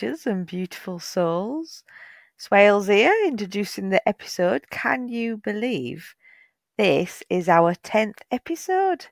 Witches and beautiful souls. Swailes here, introducing the episode. Can you believe this is our 10th episode?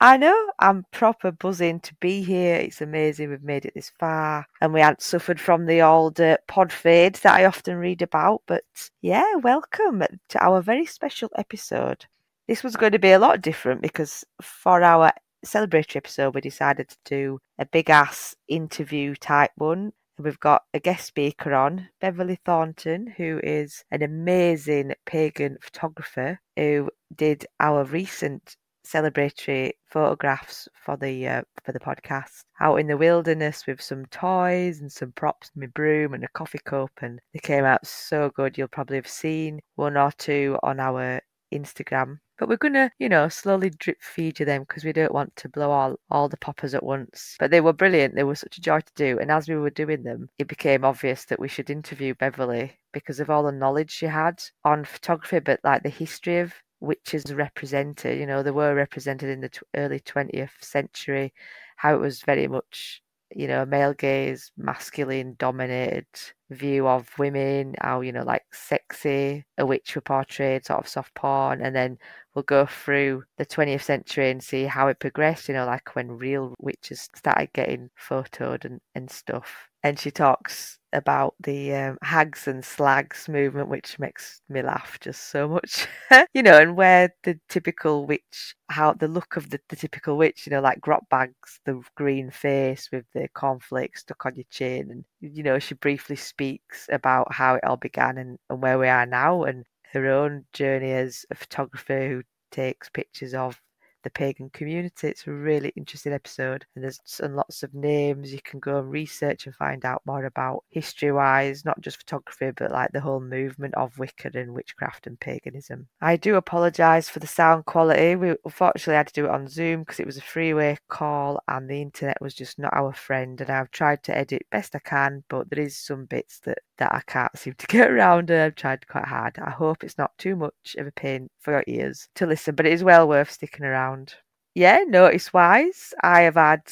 I know, I'm proper buzzing to be here. It's amazing we've made it this far and we hadn't suffered from the old uh, pod fade that I often read about. But yeah, welcome to our very special episode. This was going to be a lot different because for our celebratory episode, we decided to do a big ass interview type one. We've got a guest speaker on, Beverley Thornton, who is an amazing pagan photographer who did our recent celebratory photographs for the uh, for the podcast out in the wilderness with some toys and some props, and my broom and a coffee cup, and they came out so good. You'll probably have seen one or two on our Instagram but we're gonna, you know, slowly drip feed you them because we don't want to blow all, all the poppers at once. But they were brilliant. They were such a joy to do. And as we were doing them, it became obvious that we should interview Beverley because of all the knowledge she had on photography, but like the history of witches represented. You know, they were represented in the t- early 20th century, how it was very much you know, male gaze, masculine dominated view of women, how, you know, like sexy a witch were portrayed, sort of soft porn, and then we'll go through the 20th century and see how it progressed, you know, like when real witches started getting photoed and, and stuff. And she talks about the um, hags and slags movement, which makes me laugh just so much. you know, and where the typical witch, how the look of the, the typical witch, you know, like Grotbags, the green face with the cornflakes stuck on your chin. And, you know, she briefly speaks about how it all began and, and where we are now and her own journey as a photographer who takes pictures of the pagan community. It's a really interesting episode, and there's lots of names you can go and research and find out more about history wise, not just photography, but like the whole movement of Wicca and witchcraft and paganism. I do apologise for the sound quality. We unfortunately had to do it on Zoom because it was a freeway call and the internet was just not our friend. And I've tried to edit best I can, but there is some bits that that I can't seem to get around I've tried quite hard. I hope it's not too much of a pain for your ears to listen, but it is well worth sticking around. Yeah, notice wise, I have had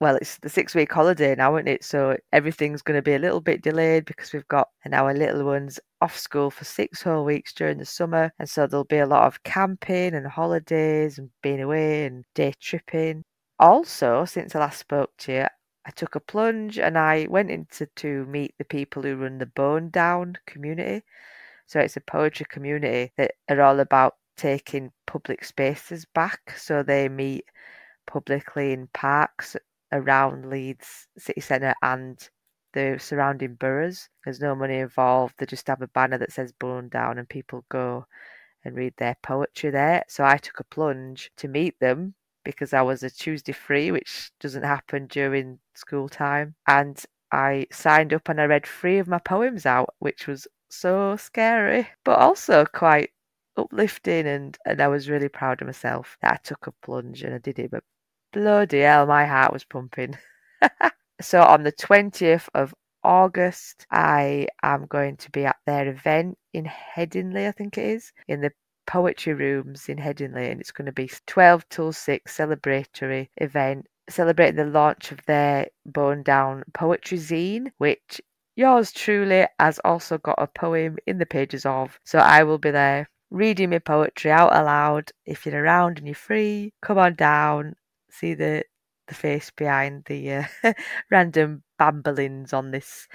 well, it's the six week holiday now, isn't it? So everything's going to be a little bit delayed because we've got and our little ones off school for six whole weeks during the summer. And so there'll be a lot of camping and holidays and being away and day tripping. Also, since I last spoke to you, I took a plunge and I went into to meet the people who run the Bone Down community. So it's a poetry community that are all about taking public spaces back. So they meet publicly in parks around Leeds city centre and the surrounding boroughs. There's no money involved. They just have a banner that says Bone Down and people go and read their poetry there. So I took a plunge to meet them because I was a Tuesday free, which doesn't happen during school time. And I signed up and I read three of my poems out, which was so scary, but also quite uplifting. And, and I was really proud of myself that I took a plunge and I did it. But bloody hell, my heart was pumping. so on the 20th of August, I am going to be at their event in Headingley, I think it is, in the poetry rooms in Headingley, and it's going to be 12 till 6 celebratory event celebrating the launch of their Bone Down poetry zine, which yours truly has also got a poem in the pages of. So I will be there reading my poetry out aloud. If you're around and you're free, come on down, see the the face behind the uh, random bambolins on this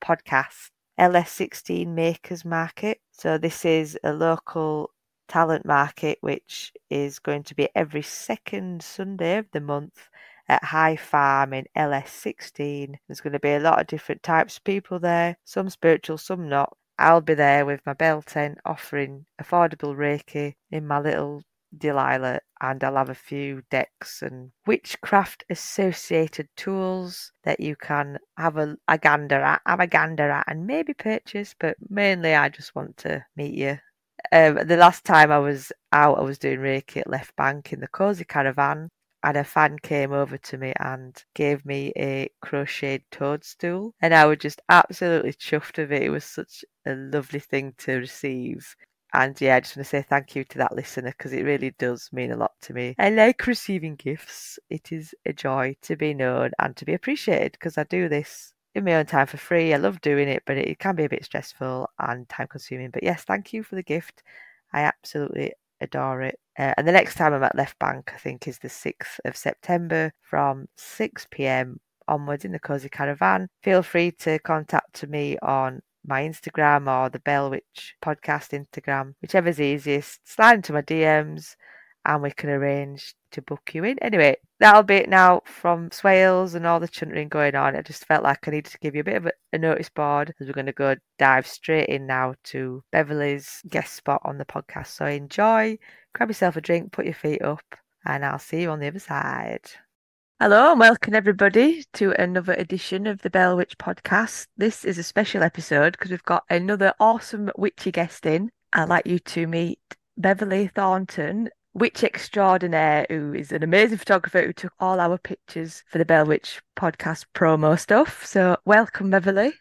podcast. LS16 Makers Market. So this is a local talent market, which is going to be every second Sunday of the month at High Farm in LS16. There's going to be a lot of different types of people there, some spiritual, some not. I'll be there with my bell tent offering affordable Reiki in my little Delilah, and I'll have a few decks and witchcraft associated tools that you can have a, a gander at, have a gander at, and maybe purchase. But mainly, I just want to meet you um, the last time I was out, I was doing Reiki at Left Bank in the Cosy Caravan, and a fan came over to me and gave me a crocheted toadstool, and I was just absolutely chuffed of it. It was such a lovely thing to receive. And yeah, I just want to say thank you to that listener because it really does mean a lot to me. I like receiving gifts. It is a joy to be known and to be appreciated because I do this in my own time for free. I love doing it, but it can be a bit stressful and time consuming. But yes, thank you for the gift. I absolutely adore it. Uh, and the next time I'm at Left Bank, I think, is the 6th of September from 6 pm onwards in the Cosy Caravan. Feel free to contact me on my Instagram or the Bell Witch podcast Instagram, whichever's easiest. Slide into my DMs and we can arrange to book you in. Anyway, that'll be it now from Swailes and all the chuntering going on. I just felt like I needed to give you a bit of a, notice board as we're going to go dive straight in now to Beverley's guest spot on the podcast. So enjoy, grab yourself a drink, put your feet up, and I'll see you on the other side. Hello and welcome everybody to another edition of the Bell Witch podcast. This is a special episode because we've got another awesome witchy guest in. I'd like you to meet Beverley Thornton, witch extraordinaire, who is an amazing photographer who took all our pictures for the Bell Witch podcast promo stuff. So welcome, Beverley.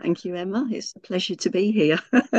Thank you, Emma. It's a pleasure to be here.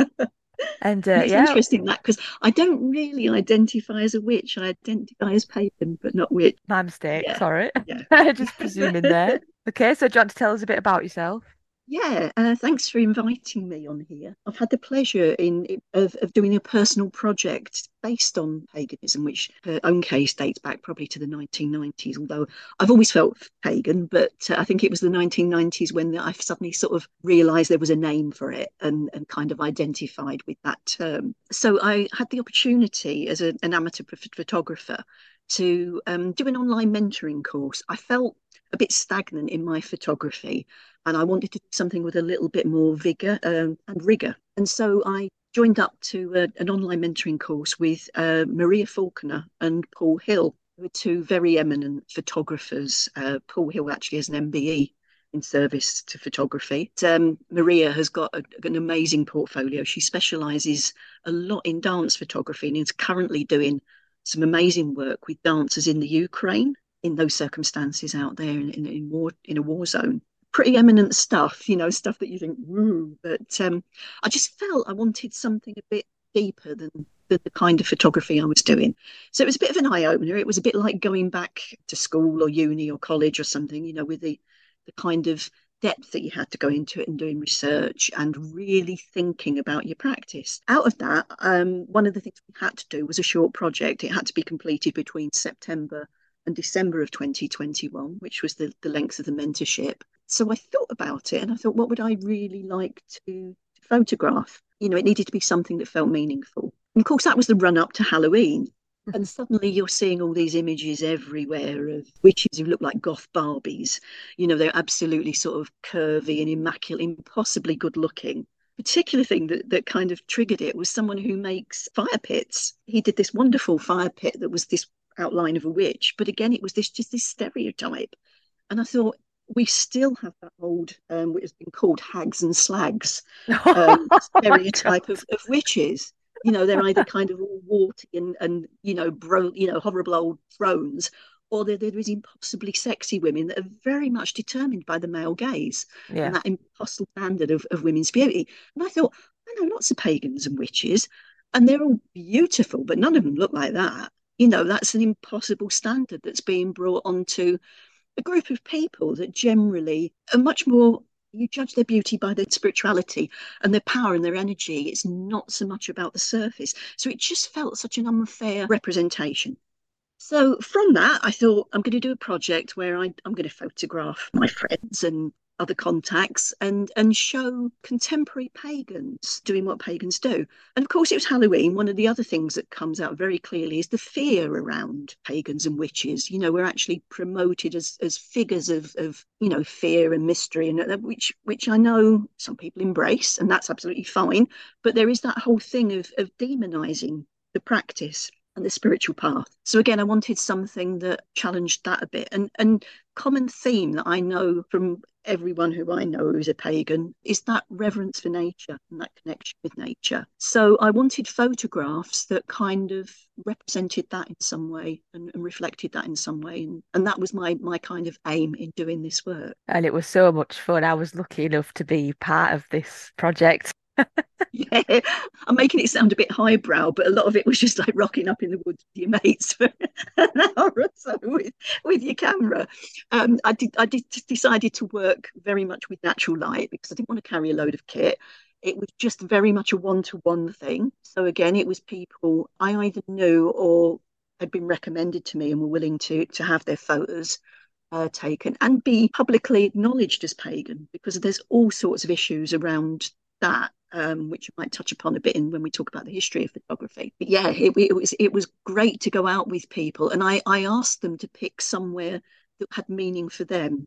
And uh, it's yeah, interesting that because I don't really identify as a witch. I identify as pagan, but not witch. my mistake. Yeah. Sorry, Yeah. just presuming there. Okay, so do you want to tell us a bit about yourself? Yeah, uh, thanks for inviting me on here. I've had the pleasure in of, of doing a personal project based on paganism, which her own case dates back probably to the 1990s. Although I've always felt pagan, but uh, I think it was the 1990s when I suddenly sort of realised there was a name for it and, and kind of identified with that term. So I had the opportunity as a, an amateur photographer to um, do an online mentoring course. I felt a bit stagnant in my photography and I wanted to do something with a little bit more vigor um, and rigor. And so I joined up to a, an online mentoring course with uh, Maria Faulkner and Paul Hill, who are two very eminent photographers. Uh, Paul Hill actually has an MBE in service to photography. Um, Maria has got a, an amazing portfolio. She specialises a lot in dance photography and is currently doing some amazing work with dancers in the Ukraine in those circumstances out there in, in, in war in a war zone pretty eminent stuff, you know, stuff that you think, woo. But um, I just felt I wanted something a bit deeper than the, the kind of photography I was doing. So it was a bit of an eye opener. It was a bit like going back to school or uni or college or something, you know, with the the kind of depth that you had to go into it and doing research and really thinking about your practice. Out of that, um, one of the things we had to do was a short project. It had to be completed between September and December of 2021, which was the, the length of the mentorship so I thought about it and I thought, what would I really like to photograph? You know, it needed to be something that felt meaningful. And of course, that was the run up to Halloween. Mm-hmm. And suddenly you're seeing all these images everywhere of witches who look like goth Barbies. You know, they're absolutely sort of curvy and immaculate, impossibly good looking. Particular thing that, that kind of triggered it was someone who makes fire pits. He did this wonderful fire pit that was this outline of a witch, but again, it was this just this stereotype. And I thought, we still have that old, um, which has been called hags and slags, um, Oh stereotype God. of, of witches. You know, they're either kind of all warty and, and you know, bro, you know, horrible old thrones, or they're, they're these impossibly sexy women that are very much determined by the male gaze Yeah, and that impossible standard of, of women's beauty. And I thought, I know lots of pagans and witches, and they're all beautiful, but none of them look like that. You know, that's an impossible standard that's being brought onto a group of people that generally are much more you judge their beauty by their spirituality and their power and their energy. It's not so much about the surface. So it just felt such an unfair representation. So from that i thought i'm going to do a project where I, i'm going to photograph my friends and other contacts and and show contemporary pagans doing what pagans do and of course it was halloween one of the other things that comes out very clearly is the fear around pagans and witches you know we're actually promoted as as figures of of you know fear and mystery and uh, which which i know some people embrace and that's absolutely fine but there is that whole thing of of demonizing the practice and the spiritual path. So again, I wanted something that challenged that a bit. And and common theme that I know from everyone who I know who's a pagan is that reverence for nature and that connection with nature. So I wanted photographs that kind of represented that in some way and, and reflected that in some way. And, and that was my my kind of aim in doing this work. and it was so much fun. I was lucky enough to be part of this project. Yeah, I'm making it sound a bit highbrow, but a lot of it was just like rocking up in the woods with your mates for an hour or so with, with your camera. Um, I did I did decided to work very much with natural light because I didn't want to carry a load of kit. It was just very much a one-to-one thing. So again, it was people I either knew or had been recommended to me and were willing to to have their photos uh, taken and be publicly acknowledged as pagan because there's all sorts of issues around that um, which I might touch upon a bit in when we talk about the history of photography. But yeah, it, it, was it was great to go out with people, and I I asked them to pick somewhere that had meaning for them,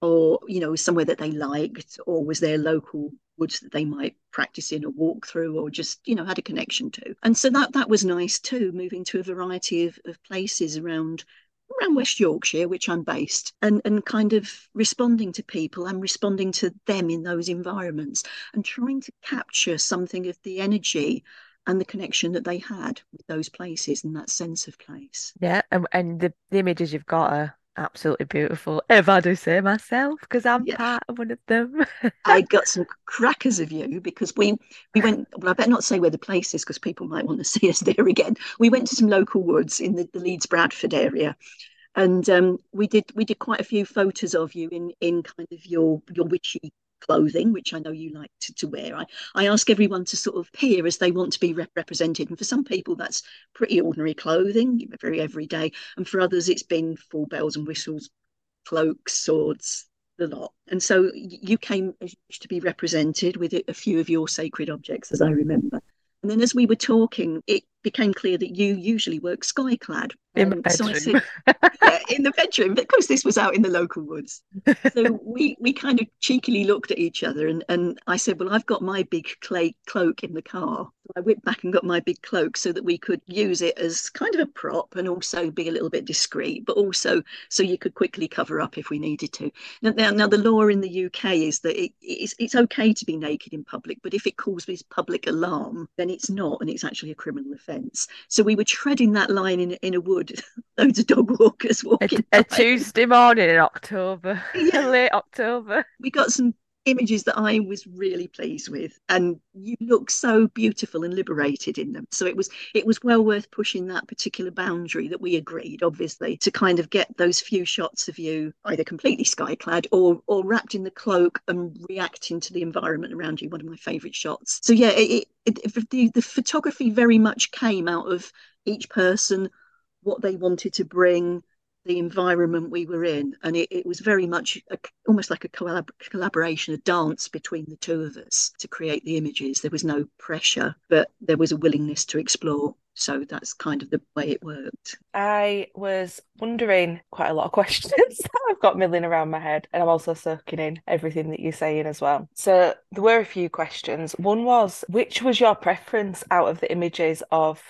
or you know somewhere that they liked, or was their local woods that they might practice in or walk through, or just you know had a connection to. And so that that was nice too, moving to a variety of, of places around around West Yorkshire, which I'm based, and, and kind of responding to people and responding to them in those environments and trying to capture something of the energy and the connection that they had with those places and that sense of place. Yeah, and, and the, the images you've got are absolutely beautiful. If I do say myself, because I'm yeah. part of one of them. I got some crackers of you because we we went. Well, I better not say where the place is because people might want to see us there again. We went to some local woods in the, the Leeds Bradford area, and um, we did we did quite a few photos of you in in kind of your your witchy clothing, which I know you like to, to wear. I, I ask everyone to sort of peer as they want to be rep- represented. And for some people, that's pretty ordinary clothing, very everyday. And for others, it's been full bells and whistles, cloaks, swords, the lot. And so you came to be represented with a few of your sacred objects, as I remember. And then as we were talking, it became clear that you usually work skyclad. In um, so said, yeah, in the bedroom, because this was out in the local woods. So we we kind of cheekily looked at each other, and and I said, well, I've got my big clay cloak in the car. So I whipped back and got my big cloak so that we could use it as kind of a prop and also be a little bit discreet, but also so you could quickly cover up if we needed to. Now, now, now the law in the UK is that it, it's it's okay to be naked in public, but if it causes public alarm, then it's not, and it's actually a criminal offence. So we were treading that line in, in a wood, loads of dog walkers walking. A, a Tuesday morning in October, yeah. late October. We got some images that I was really pleased with, and you look so beautiful and liberated in them. So it was it was well worth pushing that particular boundary that we agreed, obviously, to kind of get those few shots of you either completely skyclad or or wrapped in the cloak and reacting to the environment around you. One of my favourite shots. So yeah, it, it, it, the the photography very much came out of each person, what they wanted to bring the environment we were in. And it, it was very much a, almost like a collab- collaboration, a dance between the two of us to create the images. There was no pressure, but there was a willingness to explore. So that's kind of the way it worked. I was wondering quite a lot of questions I've got milling around my head, and I'm also soaking in everything that you're saying as well. So there were a few questions. One was, which was your preference out of the images of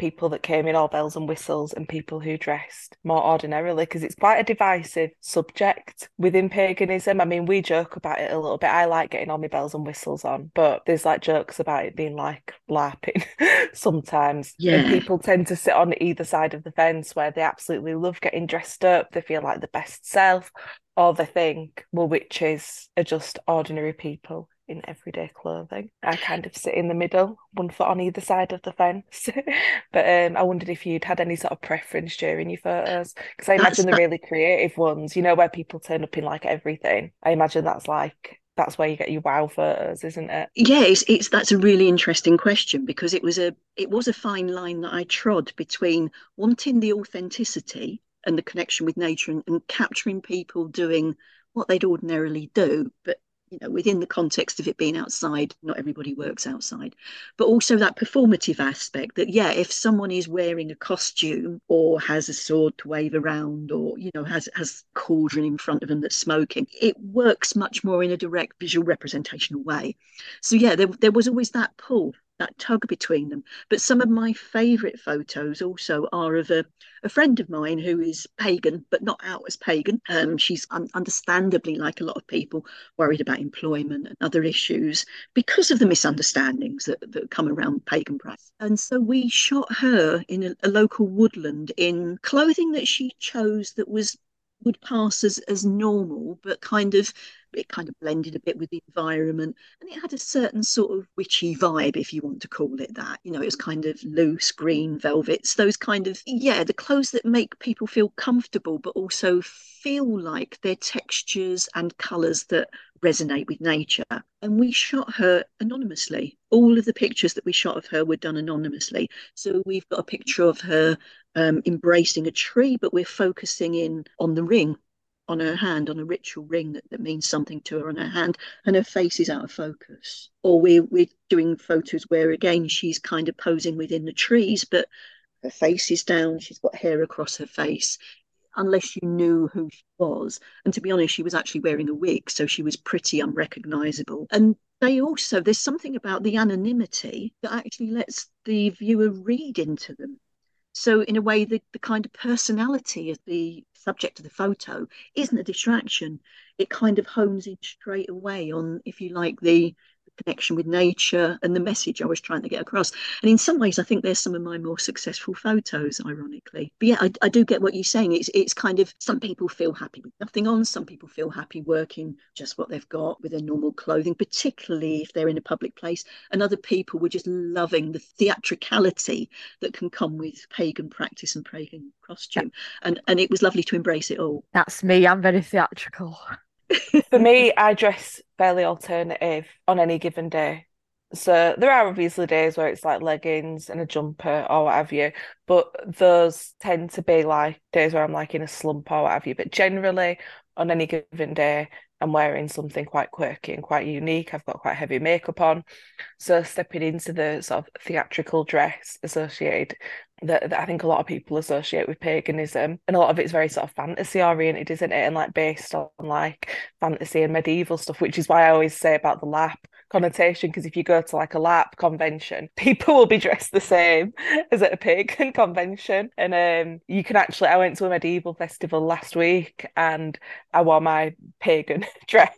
people that came in all bells and whistles and people who dressed more ordinarily because it's quite a divisive subject within paganism. I mean, we joke about it a little bit. I like getting all my bells and whistles on, but there's like jokes about it being like LARPing sometimes. Yeah. And people tend to sit on either side of the fence where they absolutely love getting dressed up, they feel like the best self, or they think, well, witches are just ordinary people in everyday clothing. I kind of sit in the middle, one foot on either side of the fence. but um, I wondered if you'd had any sort of preference during your photos, because I imagine the really creative ones, you know, where people turn up in like everything. I imagine that's like that's where you get your wow photos, isn't it? Yeah, it's, it's that's a really interesting question because it was a it was a fine line that I trod between wanting the authenticity and the connection with nature and, and capturing people doing what they'd ordinarily do, but you know within the context of it being outside not everybody works outside but also that performative aspect that yeah if someone is wearing a costume or has a sword to wave around or you know has has cauldron in front of them that's smoking it works much more in a direct visual representational way. So yeah there, there was always that pull that tug between them. But some of my favourite photos also are of a, a friend of mine who is pagan, but not out as pagan. Um, she's un- understandably, like a lot of people, worried about employment and other issues because of the misunderstandings that, that come around pagan practice. And so we shot her in a, a local woodland in clothing that she chose that was would pass as as normal, but kind of it kind of blended a bit with the environment. And it had a certain sort of witchy vibe if you want to call it that. You know it was kind of loose green velvets those kind of yeah the clothes that make people feel comfortable but also feel like they're textures and colors that resonate with nature. And we shot her anonymously. All of the pictures that we shot of her were done anonymously. So we've got a picture of her um, embracing a tree but we're focusing in on the ring on her hand on a ritual ring that, that means something to her on her hand and her face is out of focus. Or we're, we're doing photos where again she's kind of posing within the trees but her face is down. She's got hair across her face unless you knew who she was. And to be honest she was actually wearing a wig so she was pretty unrecognizable. And they also there's something about the anonymity that actually lets the viewer read into them. So, in a way, the, the kind of personality of the subject of the photo isn't a distraction. It kind of hones in straight away on, if you like, the connection with nature and the message I was trying to get across. And in some ways, I think there's some of my more successful photos, ironically. But yeah, I, I do get what you're saying. It's it's kind of some people feel happy with nothing on, some people feel happy working just what they've got with their normal clothing, particularly if they're in a public place. And other people were just loving the theatricality that can come with pagan practice and pagan costume. And and it was lovely to embrace it all. That's me. I'm very theatrical. For me, I dress fairly alternative on any given day. So there are obviously days where it's like leggings and a jumper or what have you, but those tend to be like days where I'm like in a slump or what have you. But generally, on any given day, I'm wearing something quite quirky and quite unique. I've got quite heavy makeup on. So stepping into the sort of theatrical dress associated that, that I think a lot of people associate with paganism, and a lot of it's very sort of fantasy oriented, isn't it? And like based on like fantasy and medieval stuff, which is why I always say about the LARP connotation because if you go to like a LARP convention people will be dressed the same as at a pagan convention. And um you can actually I went to a medieval festival last week and I wore my pagan dress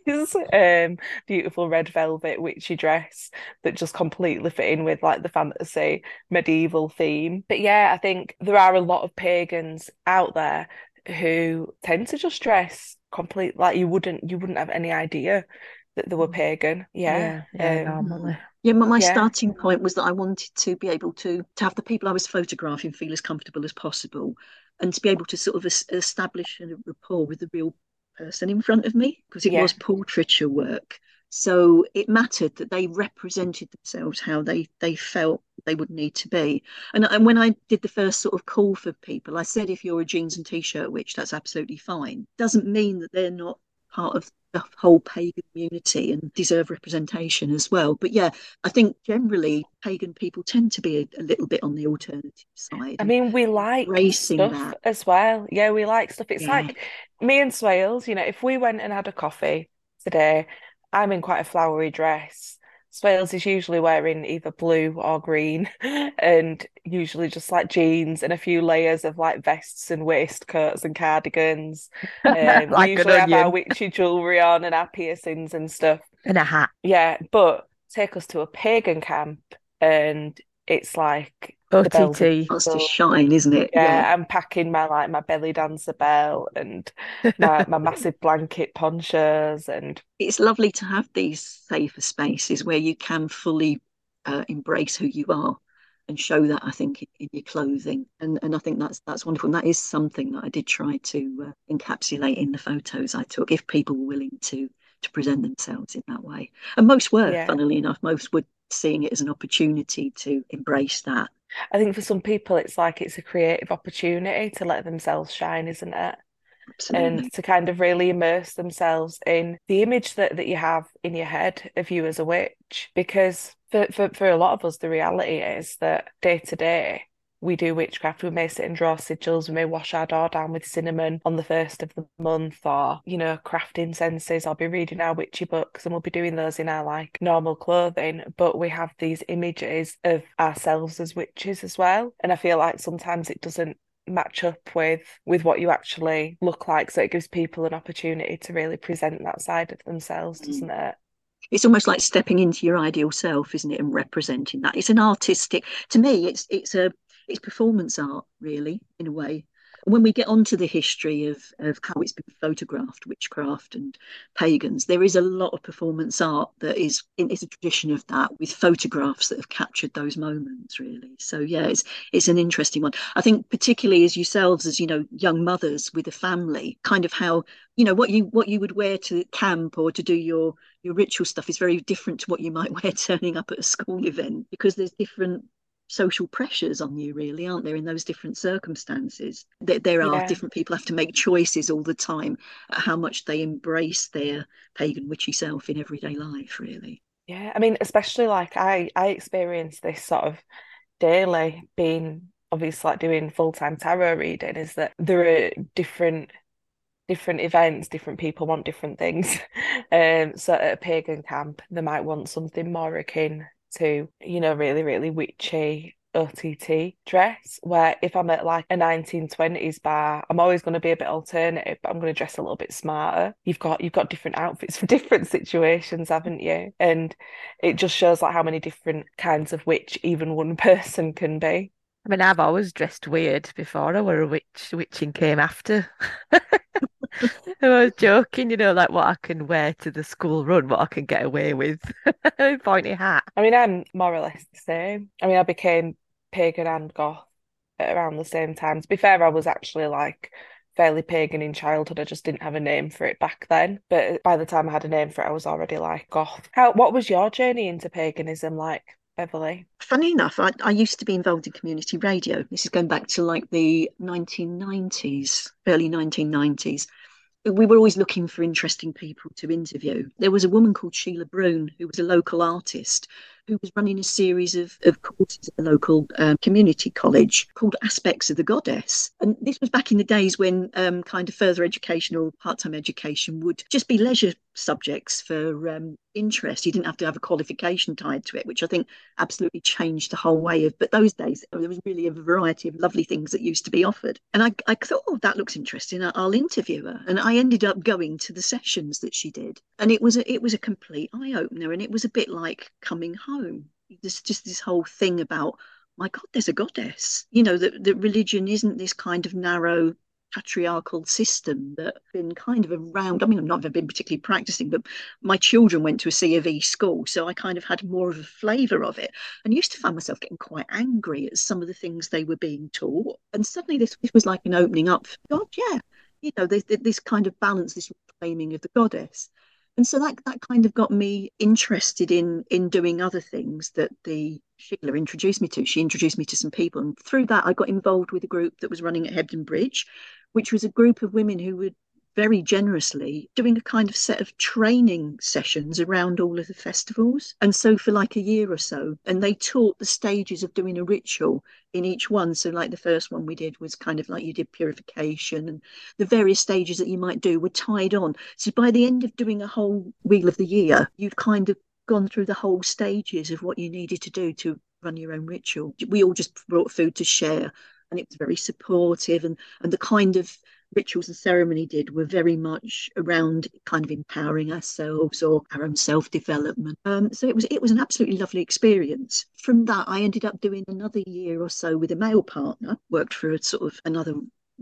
um beautiful red velvet witchy dress that just completely fit in with like the fantasy medieval theme. But yeah I think there are a lot of pagans out there who tend to just dress complete like you wouldn't you wouldn't have any idea that they were mm. pagan. Yeah, yeah, yeah um, normally. Yeah, my, my yeah. starting point was that I wanted to be able to to have the people I was photographing feel as comfortable as possible, and to be able to sort of establish a rapport with the real person in front of me because it yeah. was portraiture work. So it mattered that they represented themselves how they they felt they would need to be. And, and when I did the first sort of call for people, I said if you're a jeans and t-shirt witch, that's absolutely fine. Doesn't mean that they're not part of the whole pagan community and deserve representation as well. But yeah, I think generally pagan people tend to be a, a little bit on the alternative side. I mean, we like stuff that. as well. Yeah, we like stuff. It's yeah. like me and Swailes, you know, if we went and had a coffee today, I'm in quite a flowery dress Swailes is usually wearing either blue or green and usually just like jeans and a few layers of like vests and waistcoats and cardigans. Um, like we usually have our witchy jewellery on and our piercings and stuff. And a hat. Yeah, but take us to a pagan camp and it's like OTT. That's to shine, isn't it? Yeah, yeah, I'm packing my like my belly dancer belt and my, my massive blanket ponchos and it's lovely to have these safer spaces where you can fully uh, embrace who you are and show that I think in, in, your clothing and and I think that's that's wonderful and that is something that I did try to uh, encapsulate in the photos I took if people were willing to to present themselves in that way and most were yeah. funnily enough most were seeing it as an opportunity to embrace that I think for some people, it's like it's a creative opportunity to let themselves shine, isn't it? Absolutely. And to kind of really immerse themselves in the image that, that you have in your head of you as a witch. Because for, for, for a lot of us, the reality is that day to day, we do witchcraft. We may sit and draw sigils. We may wash our door down with cinnamon on the first of the month, or you know, craft incenses. I'll be reading our witchy books, and we'll be doing those in our like normal clothing. But we have these images of ourselves as witches as well, and I feel like sometimes it doesn't match up with with what you actually look like so it gives people an opportunity to really present that side of themselves mm. doesn't it it's almost like stepping into your ideal self isn't it and representing that it's an artistic to me it's it's a it's performance art really in a way when we get onto the history of, of how it's been photographed, witchcraft and pagans, there is a lot of performance art that is is a tradition of that with photographs that have captured those moments really. So yeah, it's it's an interesting one. I think particularly as yourselves as you know young mothers with a family, kind of how you know what you what you would wear to camp or to do your your ritual stuff is very different to what you might wear turning up at a school event because there's different social pressures on you really aren't there in those different circumstances? There, there are yeah. different people have to make choices all the time at how much they embrace their pagan witchy self in everyday life really. Yeah i mean especially like i i experience this sort of daily being obviously like doing full-time tarot reading is that there are different different events different people want different things. Um so at a pagan camp they might want something more akin to, you know, really, really witchy OTT dress. Where if I'm at like a 1920s bar, I'm always going to be a bit alternative, but I'm going to dress a little bit smarter. You've got you've got different outfits for different situations, haven't you? And it just shows like how many different kinds of witch even one person can be. I mean, I've always dressed weird before I were a witch. Witching came after. I was joking, you know, like what I can wear to the school run, what I can get away with. Pointy hat. I mean, I'm more or less the same. I mean, I became pagan and goth at around the same time. To be fair, I was actually like fairly pagan in childhood. I just didn't have a name for it back then. But by the time I had a name for it, I was already like goth. How? What was your journey into paganism like? Beverley? Funny enough, I, I used to be involved in community radio. This is going back to like the 1990s, early 1990s we were always looking for interesting people to interview. There was a woman called Sheila Brune, who was a local artist, who was running a series of, of courses at the local um, community college called Aspects of the Goddess. And this was back in the days when um, kind of further education or part time education would just be leisure subjects for um, interest. You didn't have to have a qualification tied to it, which I think absolutely changed the whole way of. But those days, there was really a variety of lovely things that used to be offered. And I, I thought, oh, that looks interesting. I'll interview her. And I ended up going to the sessions that she did, and it was a, it was a complete eye opener. And it was a bit like coming home. There's just this whole thing about my God, there's a goddess. You know, that, that religion isn't this kind of narrow patriarchal system that been kind of around. I mean, I've not been particularly practicing, but my children went to a C of E school, so I kind of had more of a flavour of it, and used to find myself getting quite angry at some of the things they were being taught. And suddenly, this, this was like an opening up. God, yeah, you know, there's this kind of balance, this reclaiming of the goddess. And so that that kind of got me interested in in doing other things that the Sheila introduced me to. She introduced me to some people, and through that, I got involved with a group that was running at Hebden Bridge, which was a group of women who were very generously doing a kind of set of training sessions around all of the festivals. And so for like a year or so, and they taught the stages of doing a ritual in each one. So like the first one we did was kind of like you did purification and the various stages that you might do were tied on. So by the end of doing a whole wheel of the year, you've kind of gone through the whole stages of what you needed to do to run your own ritual. We all just brought food to share and it was very supportive and and the kind of rituals and ceremony did were very much around kind of empowering ourselves or our own self-development. Um, so it was it was an absolutely lovely experience. From that i ended up doing another year or so with a male partner worked for a sort of another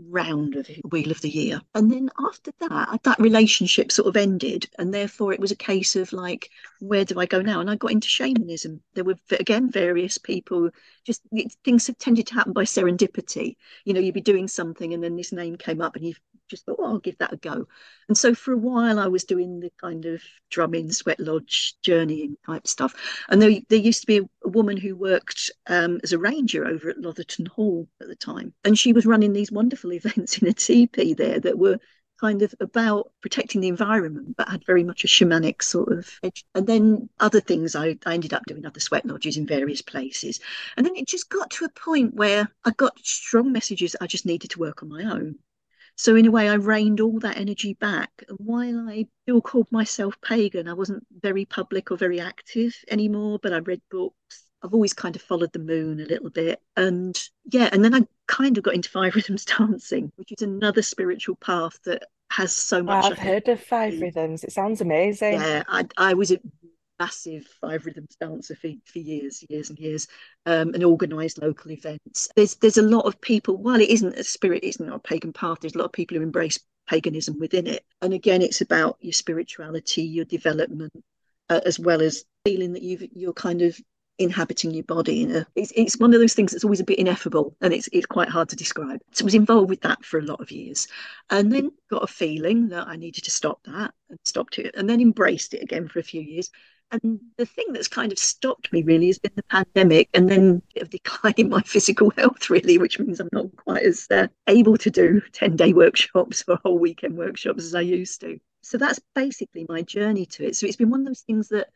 round of Wheel of the Year. And then after that, that relationship sort of ended. And therefore, it was a case of like, where do I go now? And I got into shamanism. There were, again, various people, just things have tended to happen by serendipity. You know, you'd be doing something and then this name came up and you just thought, oh, I'll give that a go. And so for a while, I was doing the kind of drumming, sweat lodge, journeying type stuff. And there, there used to be a, a woman who worked um, as a ranger over at Lotherton Hall at the time. And she was running these wonderful events in a teepee there that were kind of about protecting the environment, but had very much a shamanic sort of edge. And then other things, I, I ended up doing other sweat lodges in various places. And then it just got to a point where I got strong messages I just needed to work on my own. So in a way, I reined all that energy back. And while I still called myself pagan, I wasn't very public or very active anymore, but I read books. I've always kind of followed the moon a little bit. And yeah, and then I kind of got into five rhythms dancing, which is another spiritual path that has so much. I've heard of five rhythms. It sounds amazing. Yeah, I, I was massive five rhythms dancer for, for years, years and years, um, and organised local events. There's there's a lot of people. While it isn't a spirit, isn't a pagan path. There's a lot of people who embrace paganism within it. And again, it's about your spirituality, your development, uh, as well as feeling that you've you're kind of inhabiting your body. You know, it's it's one of those things that's always a bit ineffable, and it's it's quite hard to describe. So I was involved with that for a lot of years, and then got a feeling that I needed to stop that and stopped it, and then embraced it again for a few years. And the thing that's kind of stopped me really has been the pandemic and then a decline in my physical health, really, which means I'm not quite as uh, able to do 10 day workshops or whole weekend workshops as I used to. So that's basically my journey to it. So it's been one of those things that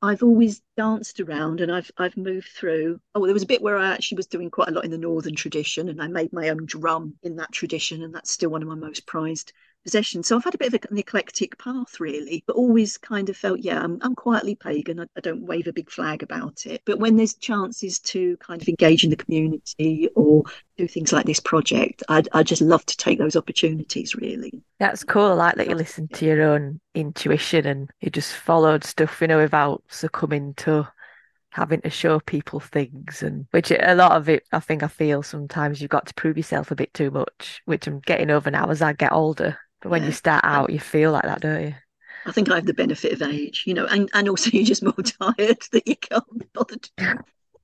I've always danced around and I've I've moved through. Oh, there was a bit where I actually was doing quite a lot in the northern tradition and I made my own drum in that tradition and that's still one of my most prized possessions. So I've had a bit of an eclectic path really, but always kind of felt, yeah, I'm, I'm quietly pagan. I, I don't wave a big flag about it. But when there's chances to kind of engage in the community or do things like this project, I'd, I just love to take those opportunities really. That's cool. I like that you listen to your own intuition and you just followed stuff, you know, without succumbing to having to show people things and which a lot of it I think I feel sometimes you've got to prove yourself a bit too much, which I'm getting over now as I get older. But when yeah. you start out you feel like that, don't you? I think I have the benefit of age, you know, and, and also you're just more tired that you can't be bothered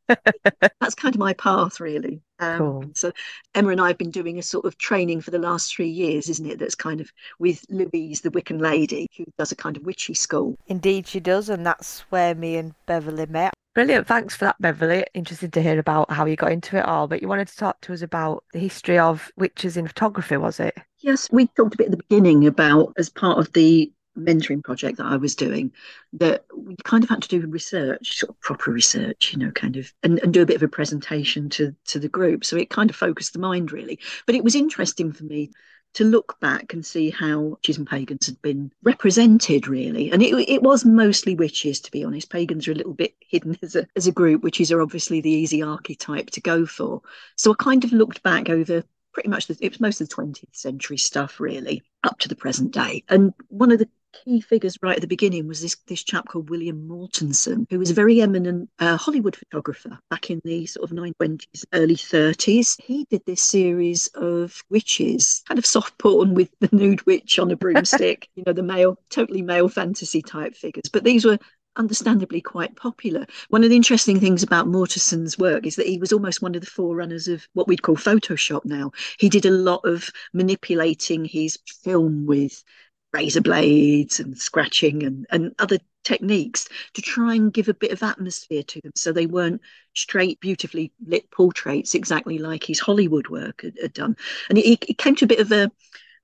That's kind of my path, really. Um, cool. So Emma and I have been doing a sort of training for the last three years, isn't it? That's kind of with Louise, the Wiccan lady, who does a kind of witchy school. Indeed, she does, and that's where me and Beverley met. Brilliant. Thanks for that, Beverley. Interested to hear about how you got into it all. But you wanted to talk to us about the history of witches in photography, was it? Yes, we talked a bit at the beginning about as part of the mentoring project that I was doing that we kind of had to do research, sort of proper research, you know, kind of, and, and do a bit of a presentation to to the group. So it kind of focused the mind really. But it was interesting for me to look back and see how witches and pagans had been represented really and it, it was mostly witches to be honest pagans are a little bit hidden as a, as a group witches are obviously the easy archetype to go for so i kind of looked back over pretty much the, it was most of the 20th century stuff really up to the present day and one of the key figures right at the beginning was this this chap called William Mortensen, who was a very eminent uh, Hollywood photographer back in the sort of 1920s, early 30s. He did this series of witches, kind of soft porn with the nude witch on a broomstick, you know, the male, totally male fantasy type figures. But these were understandably quite popular. One of the interesting things about Mortensen's work is that he was almost one of the forerunners of what we'd call Photoshop now. He did a lot of manipulating his film with razor blades and scratching and, and other techniques to try and give a bit of atmosphere to them so they weren't straight beautifully lit portraits exactly like his hollywood work had, had done and it, came to a bit of a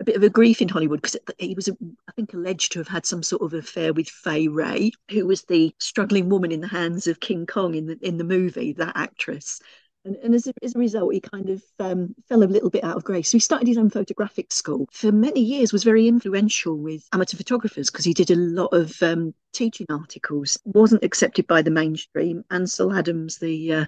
a bit of a grief in Hollywood because he was, I think, alleged to have had some sort of affair with Fay Wray, who was the struggling woman in the hands of King Kong in the in the movie. That actress, and, and as, a, as a result, he kind of um, fell a little bit out of grace. So he started his own photographic school. For many years, was very influential with amateur photographers because he did a lot of um, teaching articles. wasn't accepted by the mainstream. Ansel Adams, the uh,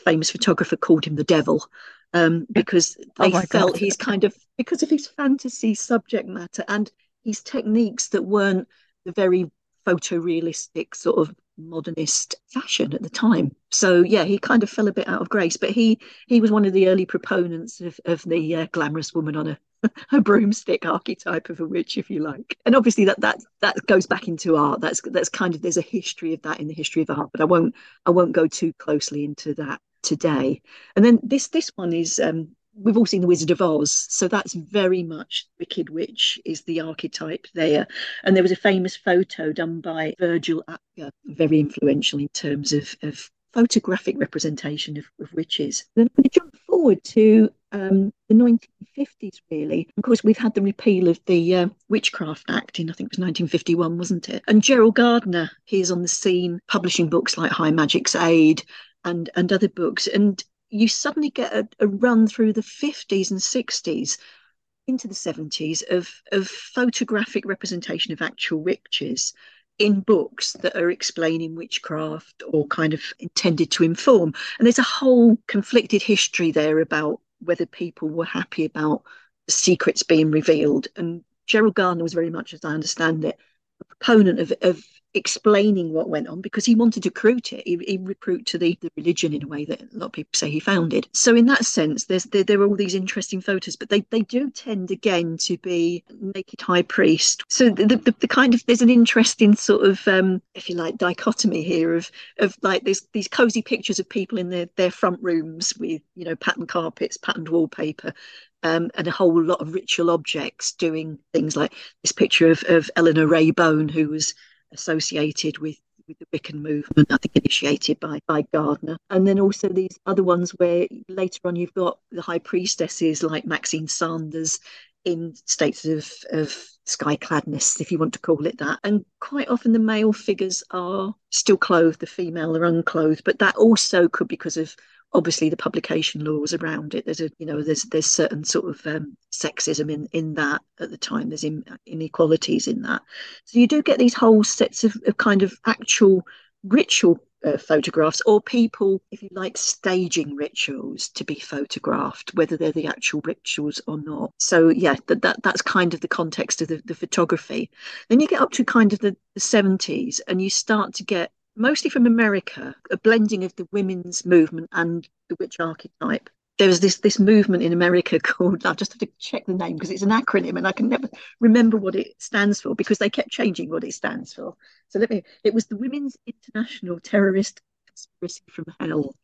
famous photographer, called him the devil um, because oh they oh felt God. he's kind of because of his fantasy subject matter and his techniques that weren't the very photorealistic sort of modernist fashion at the time. So yeah, he kind of fell a bit out of grace, but he he was one of the early proponents of of the uh, glamorous woman on a a broomstick archetype of a witch, if you like. And obviously that that that goes back into art. That's that's kind of there's a history of that in the history of art, but I won't I won't go too closely into that today. And then this this one is um, we've all seen the Wizard of Oz, so that's very much Wicked Witch is the archetype there. And there was a famous photo done by Virgil Apger, very influential in terms of, of photographic representation of, of witches. Then to jump forward to um, the 1950s, really. Of course, we've had the repeal of the uh, Witchcraft Act in, I think it was 1951, wasn't it? And Gerald Gardner, he's on the scene publishing books like High Magic's Aid and, and other books. And you suddenly get a, a run through the 50s and 60s into the 70s of, of photographic representation of actual witches in books that are explaining witchcraft or kind of intended to inform. And there's a whole conflicted history there about whether people were happy about secrets being revealed. And Gerald Gardner was very much, as I understand it, a proponent of, of explaining what went on because he wanted to recruit it. He, he recruit to the, the religion in a way that a lot of people say he founded. So in that sense, there's there, there are all these interesting photos, but they, they do tend again to be naked high priest. So the, the, the kind of there's an interesting sort of um, if you like dichotomy here of of like there's these cozy pictures of people in their their front rooms with you know patterned carpets, patterned wallpaper, um, and a whole lot of ritual objects doing things like this picture of, of Eleanor Ray Bone, who was associated with with the Wiccan movement, I think initiated by by Gardner, and then also these other ones where later on you've got the high priestesses like Maxine Sanders in states of of sky cladness, if you want to call it that, and quite often the male figures are still clothed, the female are unclothed, but that also could be because of obviously the publication laws around it. There's a you know there's there's certain sort of um, sexism in in that at the time. There's in, inequalities in that. So you do get these whole sets of, of kind of actual ritual uh, photographs or people, if you like, staging rituals to be photographed, whether they're the actual rituals or not. So yeah, that, that that's kind of the context of the, the photography. Then you get up to kind of the, the 70s and you start to get mostly from America, a blending of the women's movement and the witch archetype. There was this this movement in America called I just have to check the name because it's an acronym and I can never remember what it stands for because they kept changing what it stands for. So let me it was the Women's International Terrorist Conspiracy from Hell.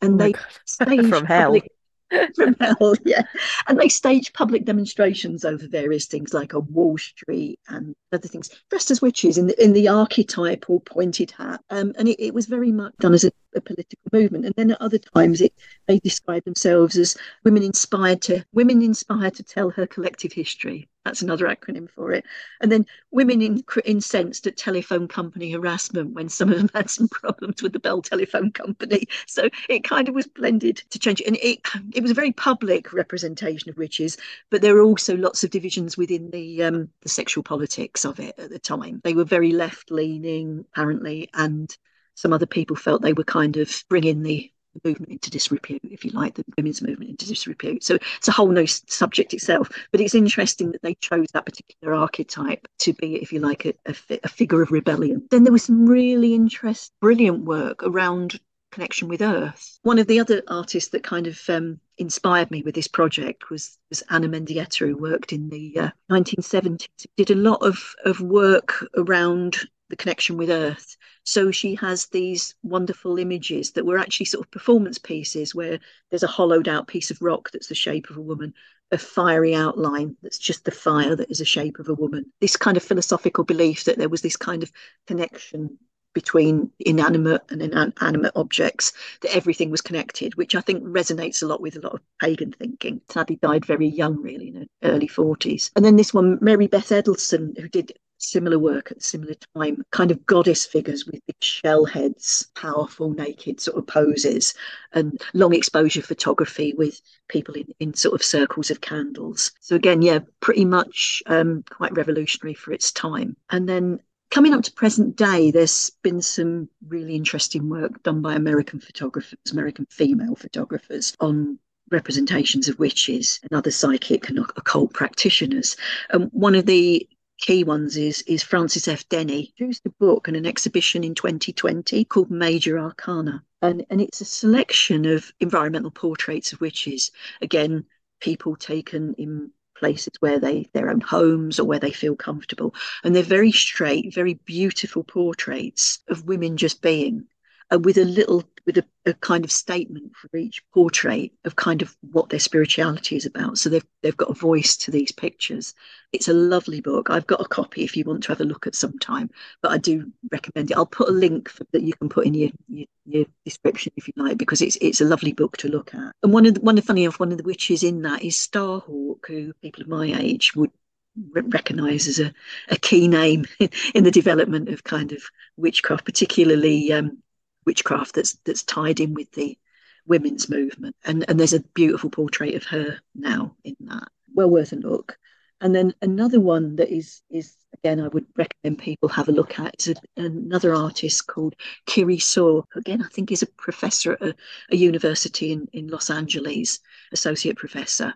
And Oh they staged From hell. public- yeah. And they staged public demonstrations over various things like on Wall Street and other things, dressed as witches in the in the archetypal pointed hat. Um, and it, it was very much done as a, a political movement. And then at other times, it they describe themselves as women inspired to women inspired to tell her collective history. That's another acronym for it. And then women in, incensed at telephone company harassment when some of them had some problems with the Bell Telephone Company. So it kind of was blended to change it. And it, it was a very public representation of witches, but there were also lots of divisions within the, um, the sexual politics of it at the time. They were very left leaning, apparently, and some other people felt they were kind of bringing the the movement into disrepute, if you like, the women's movement into disrepute. So it's a whole new subject itself. But it's interesting that they chose that particular archetype to be, if you like, a, a, a figure of rebellion. Then there was some really interesting, brilliant work around connection with Earth. One of the other artists that kind of um, inspired me with this project was, was Ana Mendieta, who worked in the uh, 1970s. Did a lot of, of work around the connection with Earth. So she has these wonderful images that were actually sort of performance pieces where there's a hollowed out piece of rock that's the shape of a woman, a fiery outline that's just the fire that is the shape of a woman. This kind of philosophical belief that there was this kind of connection between inanimate and inanimate objects, that everything was connected, which I think resonates a lot with a lot of pagan thinking. Sadly died very young, really, in her early 40s. And then this one, Mary Beth Edelson, who did similar work at similar time, kind of goddess figures with big shell heads, powerful naked sort of poses, and long exposure photography with people in, in sort of circles of candles. So again, yeah, pretty much um, quite revolutionary for its time. And then coming up to present day, there's been some really interesting work done by American photographers, American female photographers on representations of witches and other psychic and occult practitioners. Um, one of the key ones is is Frances F. Denny, produced a book and an exhibition in 2020 called Major Arcana. And, and it's a selection of environmental portraits of witches. Again, people taken in places where they their own homes or where they feel comfortable. And they're very straight, very beautiful portraits of women just being. And with a little with a, a, kind of statement for each portrait of kind of what their spirituality is about. So they've they've got a voice to these pictures. It's a lovely book. I've got a copy if you want to have a look at some time, but I do recommend it. I'll put a link for, that you can put in your, your, your description if you like, because it's it's a lovely book to look at. And one of the, one of funny enough, one of the witches in that is Starhawk, who people of my age would recognize as a, a key name in the development of kind of witchcraft, particularly um, witchcraft that's that's tied in with the women's movement. And and there's a beautiful portrait of her now in that. Well worth a look. And then another one that is is again I would recommend people have a look at is a, another artist called Kiri Saw again I think is a professor at a, a university in in Los Angeles associate professor.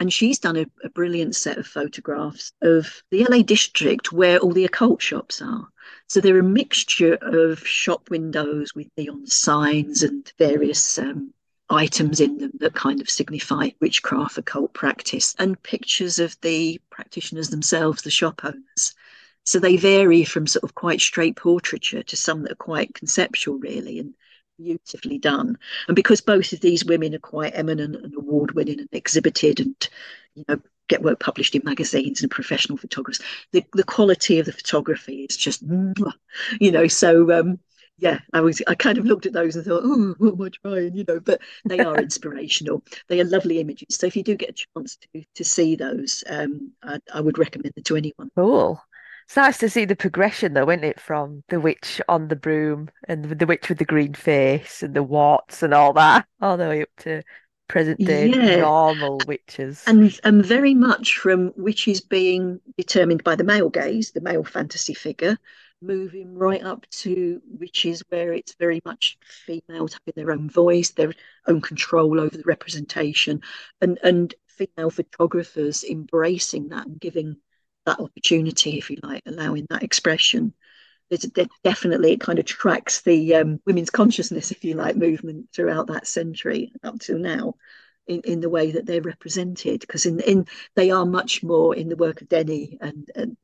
And she's done a, a, brilliant set of photographs of the LA district where all the occult shops are. So they're a mixture of shop windows with neon signs and various um, items in them that kind of signify witchcraft, occult practice, and pictures of the practitioners themselves, the shop owners. So they vary from sort of quite straight portraiture to some that are quite conceptual, really, and beautifully done. And because both of these women are quite eminent and award winning and exhibited and, you know, get work published in magazines and professional photographers, the, the quality of the photography is just, you know, so um, yeah, I was I kind of looked at those and thought, oh, what am I trying? You know, but they are inspirational. they are lovely images. So if you do get a chance to to see those, um, I, I would recommend them to anyone. Cool. It's nice to see the progression, though, isn't it? From the witch on the broom and the witch with the green face and the warts and all that, all the way up to present day yeah. normal witches. And and very much from witches being determined by the male gaze, the male fantasy figure, moving right up to witches where it's very much females having their own voice, their own control over the representation, and and female photographers embracing that and giving that opportunity, if you like, allowing that expression. There's definitely it kind of tracks the um, women's consciousness, if you like, movement throughout that century up till now in, in the way that they're represented. Because in, in they are much more in the work of Denny and, and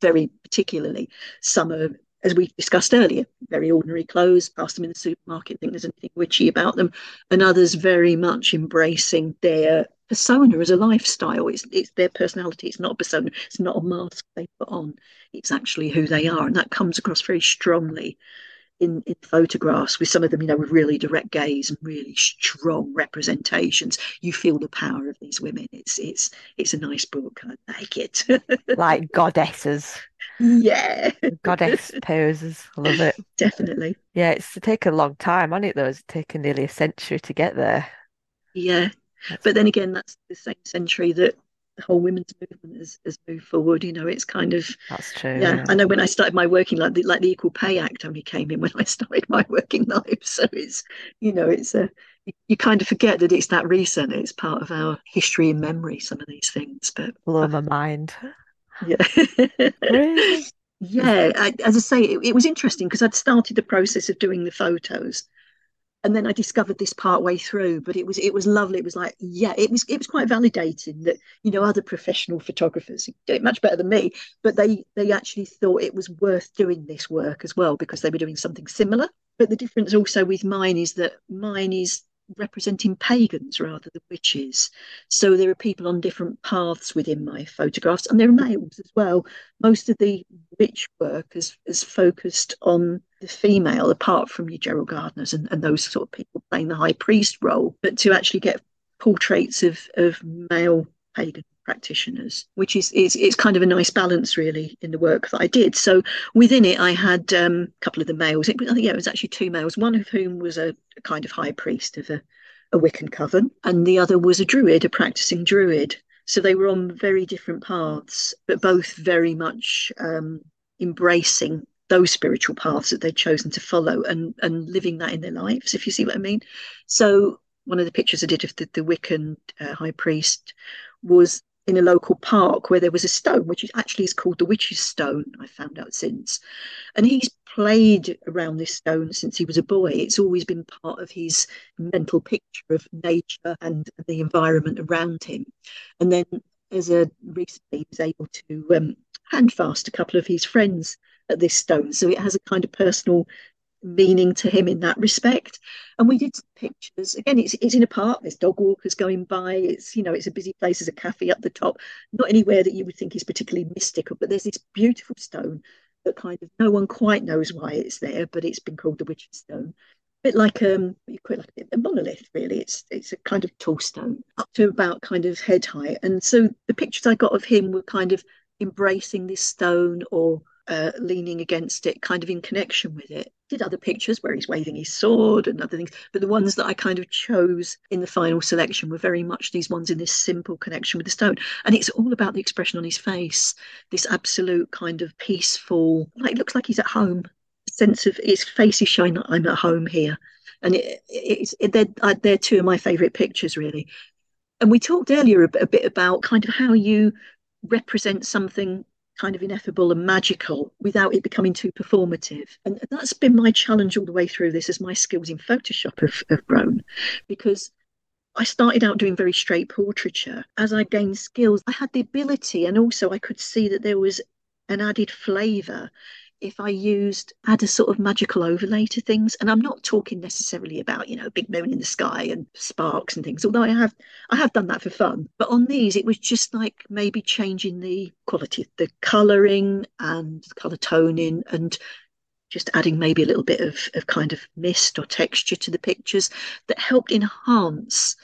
very particularly some are as we discussed earlier, very ordinary clothes, pass them in the supermarket, think there's anything witchy about them, and others very much embracing their persona as a lifestyle. It's it's their personality. It's not a persona. It's not a mask they put on. It's actually who they are, and that comes across very strongly in, in photographs with some of them, you know, with really direct gaze and really strong representations. You feel the power of these women. It's it's it's a nice book. I like it. like goddesses. Yeah. Goddess poses. I love it. Definitely. Yeah, it's taken a long time, hasn't it though? It's taken nearly a century to get there. Yeah. That's but then again, that's the same century that the whole women's movement has, has moved forward. You know, it's kind of that's true. Yeah, yeah, I know when I started my working life, the, like the Equal Pay Act only came in when I started my working life. So it's you know, it's a you kind of forget that it's that recent. It's part of our history and memory. Some of these things, but blow my mind. Yeah. really? Yeah, I, as I say, it, it was interesting because I'd started the process of doing the photos and then I discovered this part way through. But it was it was lovely. It was like yeah, it was it was quite validating that you know other professional photographers do it much better than me, but they they actually thought it was worth doing this work as well because they were doing something similar. But the difference also with mine is that mine is representing pagans rather than witches. So there are people on different paths within my photographs, and there are males as well. Most of the witch work is, is focused on the female, apart from your Gerald Gardners and, and those sort of people playing the high priest role, but to actually get portraits of, of male pagan practitioners, which is, is it's kind of a nice balance really in the work that I did. So within it, I had um, a couple of the males. It, I think yeah, it was actually two males. One of whom was a, a kind of high priest of a, a Wiccan coven, and the other was a druid, a practicing druid. So they were on very different paths, but both very much um, embracing those spiritual paths that they'd chosen to follow and and living that in their lives, if you see what I mean. So one of the pictures I did of the, the Wiccan uh, high priest was in a local park where there was a stone, which actually is called the Witch's Stone, I found out since. And he's played around this stone since he was a boy. It's always been part of his mental picture of nature and the environment around him. And then, as a recently, he was able to um, handfast a couple of his friends at this stone. So it has a kind of personal meaning to him in that respect. And we did pictures. Again, it's it's in a park. There's dog walkers going by. It's you know it's a busy place. There's a cafe up the top. Not anywhere that you would think is particularly mystical, but there's this beautiful stone that kind of no one quite knows why it's there, but it's been called the Witch's Stone. A bit like um, you it like a monolith, really. It's it's a kind of tall stone up to about kind of head height. And so the pictures I got of him were kind of embracing this stone or uh, leaning against it, kind of in connection with it. Did other pictures where he's waving his sword and other things, but the ones that I kind of chose in the final selection were very much these ones in this simple connection with the stone. And it's all about the expression on his face, this absolute kind of peaceful, like it looks like he's at home. Sense of his face is showing that I'm at home here, and it, it's it, they're uh, they're two of my favourite pictures really. And we talked earlier a, a bit about kind of how you represent something kind of ineffable and magical without it becoming too performative. And that's been my challenge all the way through this as my skills in Photoshop have, have grown because I started out doing very straight portraiture. As I gained skills, I had the ability, and also I could see that there was an added flavour if I used add a sort of magical overlay to things. And I'm not talking necessarily about, you know, big moon in the sky and sparks and things, although I have I have done that for fun. But on these it was just like maybe changing the quality of the colouring and colour toning and just adding maybe a little bit of, of kind of mist or texture to the pictures that helped enhance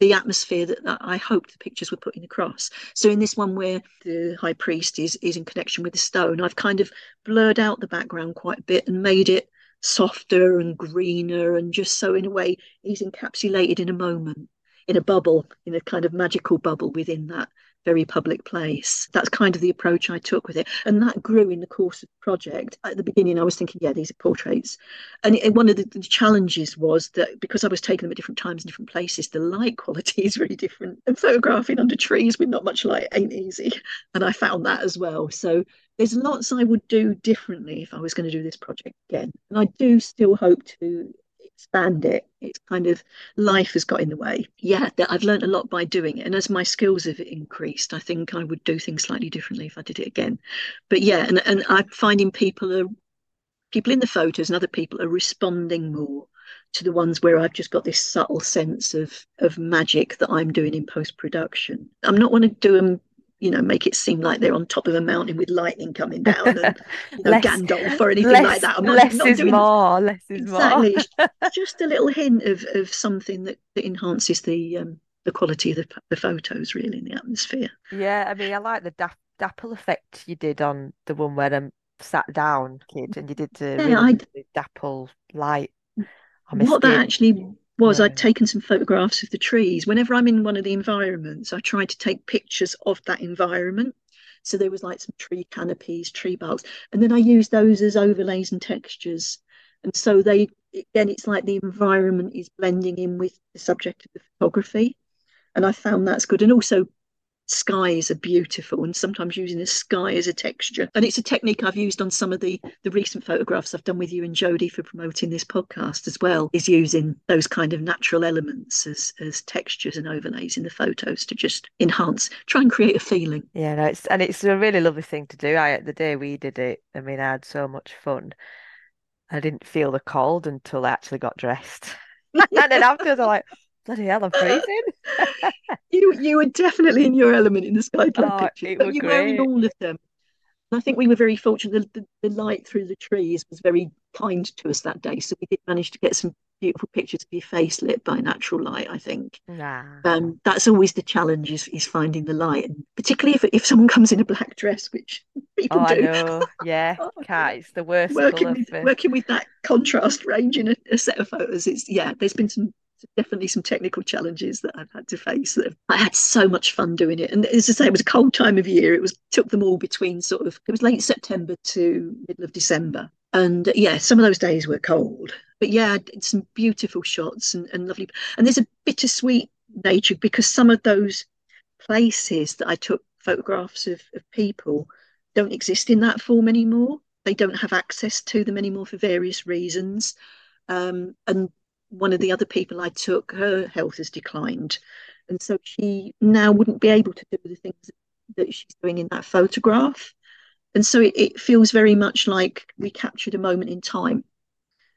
the atmosphere that, that, I hoped the pictures were putting across. So in this one where the high priest is is in connection with the stone, I've kind of blurred out the background quite a bit and made it softer and greener and just so in a way he's encapsulated in a moment in a bubble in a kind of magical bubble within that very public place. That's kind of the approach I took with it. And that grew in the course of the project. At the beginning, I was thinking, yeah, these are portraits. And it, one of the, the, challenges was that because I was taking them at different times in different places, the light quality is really different. And photographing under trees with not much light ain't easy. And I found that as well. So there's lots I would do differently if I was going to do this project again. And I do still hope to expand it. It's kind of life has got in the way. Yeah, that I've learned a lot by doing it. And as my skills have increased, I think I would do things slightly differently if I did it again. But yeah, and, and I'm finding people are people in the photos and other people are responding more to the ones where I've just got this subtle sense of of magic that I'm doing in post production. I'm not want to do them you know, make it seem like they're on top of a mountain with lightning coming down and you know, less, Gandalf or anything less, like that. I'm not, less not is more. Less is exactly. more. just a little hint of, of something that, that enhances the um, the quality of the, the photos, really, in the atmosphere. Yeah, I mean, I like the dap- dapple effect you did on the one where I'm sat down, kid, and you did the, yeah, really the dapple light. what that actually was. I'd taken some photographs of the trees. Whenever I'm in one of the environments, I try to take pictures of that environment. So there was like some tree canopies, tree barks, and then I used those as overlays and textures. And so they again, it's like the environment is blending in with the subject of the photography, and I found that's good. And also skies are beautiful and sometimes using the sky as a texture. And it's a technique i've used on some of the the recent photographs i've done with you and Jodie for promoting this podcast as well is using those kind of natural elements as as textures and overlays in the photos to just enhance try and create a feeling. Yeah no it's and it's a really lovely thing to do. I the day we did it i mean i had so much fun. I didn't feel the cold until i actually got dressed. And then afterwards i'm like bloody hell, I'm freezing. you you were definitely in your element in the sky oh, pictures, but you great. were in all of them. And I think we were very fortunate. The, the, the, light through the trees was very kind to us that day, so we did manage to get some beautiful pictures of your face lit by natural light. I think. Nah. Um, that's always the challenge is, is finding the light, and particularly if if someone comes in a black dress, which people oh, do. I know. Yeah, cat, it's the worst. Working with, working with that contrast range in a, a set of photos, it's yeah. There's been some definitely some technical challenges that I've had to face. I had so much fun doing it, and as I say, it was a cold time of year. It was took them all between sort of it was late September to middle of December, and yeah, some of those days were cold. But yeah, some beautiful shots and, and lovely. And there's a bittersweet nature because some of those places that I took photographs of, of people don't exist in that form anymore. They don't have access to them anymore for various reasons. Um, and one of the other people I took, her health has declined. And so she now wouldn't be able to do the things that she's doing in that photograph. And so it, it feels very much like we captured a moment in time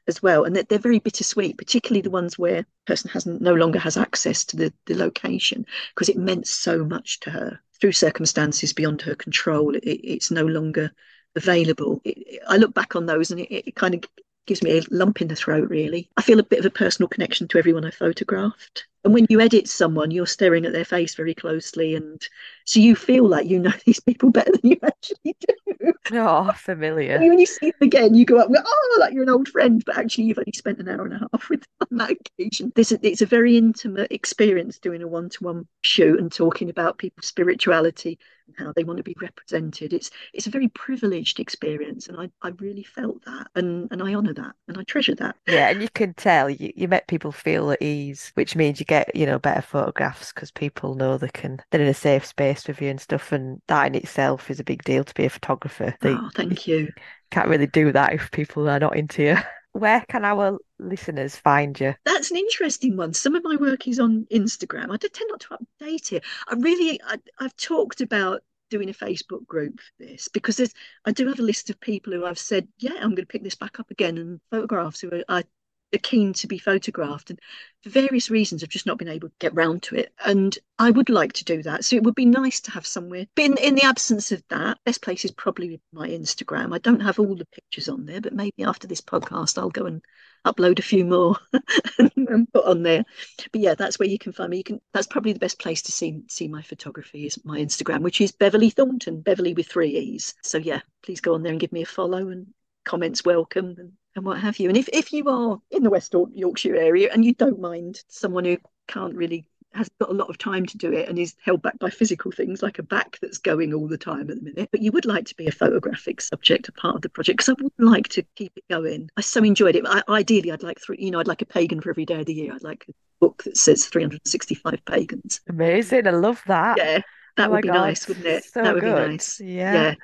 as well. And that they're very bittersweet, particularly the ones where person hasn't no longer has access to the, the location because it meant so much to her through circumstances beyond her control. It, it's no longer available. It, I look back on those and it, it kind of gives me a lump in the throat, really. I feel a bit of a personal connection to everyone I photographed. And when you edit someone, you're staring at their face very closely. And so you feel like you know these people better than you actually do. Oh, familiar. when you see them again, you go up, and go, oh, like you're an old friend, but actually you've only spent an hour and a half with them on that occasion. This it's a very intimate experience doing a one-to-one shoot and talking about people's spirituality and how they want to be represented. It's it's a very privileged experience, and I, I really felt that, and and I honour that, and I treasure that. Yeah, and you can tell you, you make people feel at ease, which means you get you know better photographs because people know they can they're in a safe space with you and stuff. And that in itself is a big deal to be a photographer. That Oh, thank you. can't really do that if people are not into you. Where can our listeners find you? That's an interesting one. Some of my work is on Instagram. I tend not to update it. I really, I, I've talked about doing a Facebook group for this because there's, I do have a list of people who I've said, yeah, I'm going to pick this back up again and photographs who are, are keen to be photographed. And for various reasons, I've just not been able to get round to it. And I would like to do that. So it would be nice to have somewhere. But in, in the absence of that, best place is probably my Instagram. I don't have all the pictures on there, but maybe after this podcast, I'll go and upload a few more and put on there. But yeah, that's where you can find me. You can. That's probably the best place to see see my photography is my Instagram, which is Beverley Thornton, Beverley with three e's. So yeah, please go on there and give me a follow and comments welcome and, and what have you. And if if you are in the West Yorkshire area and you don't mind someone who can't really has got a lot of time to do it and is held back by physical things like a back that's going all the time at the minute. But you would like to be a photographic subject, a part of the project, because I would like to keep it going. I so enjoyed it. I, ideally, I'd like three, you know, I'd like a pagan for every day of the year. I'd like a book that says 365 pagans. Amazing. I love that. Yeah, that Oh would be God, nice, wouldn't it? so that would good. be nice. Yeah. Yeah.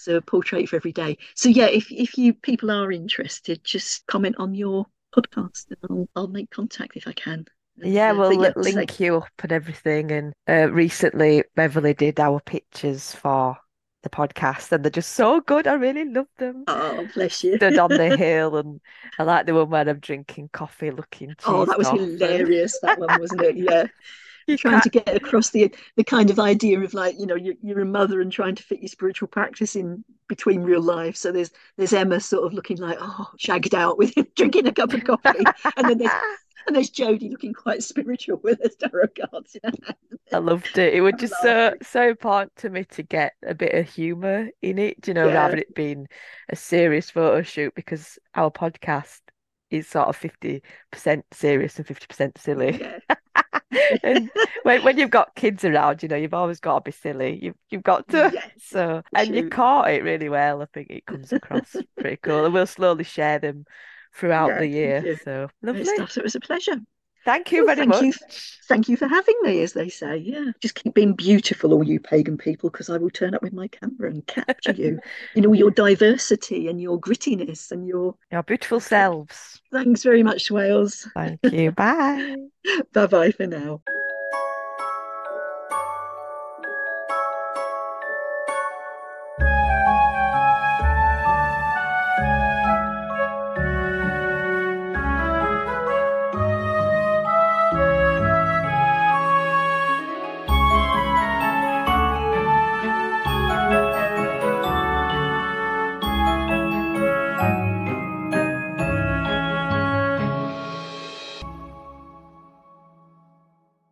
So a portrait for every day. So yeah, if if you people are interested, just comment on your podcast and I'll, I'll make contact if I can. Yeah, uh, we'll yeah, link you up and everything. And uh, recently, Beverley did our pictures for the podcast, and they're just so good. I really love them. Oh, bless you. Stood on the hill, and I like the one where I'm drinking coffee, looking Oh, that was off, hilarious, that one, wasn't it? Yeah. Trying uh, to get across the the kind of idea of like, you know, you're, you're a mother and trying to fit your spiritual practice in between real life. So there's there's Emma sort of looking like, oh, shagged out with him drinking a cup of coffee. And then there's and there's Jodie looking quite spiritual with her tarot cards in her hand. I loved it. It was just so laughing. so important to me to get a bit of humor in it, you know, Yeah. rather than it being a serious photo shoot because our podcast is sort of 50% serious and 50% silly. Yeah. And when when you've got kids around, you know, you've always got to be silly. You've you've got to. Yes, So, and you caught it really well. I think it comes across pretty cool. And we'll slowly share them throughout Yeah, the year. So lovely. it was a pleasure. Thank you Well, very thank you. much. Thank you for having me, as they say. Yeah. Just keep being beautiful, all you pagan people, because I will turn up with my camera and capture you in all your diversity and your grittiness and your Your beautiful selves. thanks very much, Swailes. Thank you. Bye. Bye bye for now.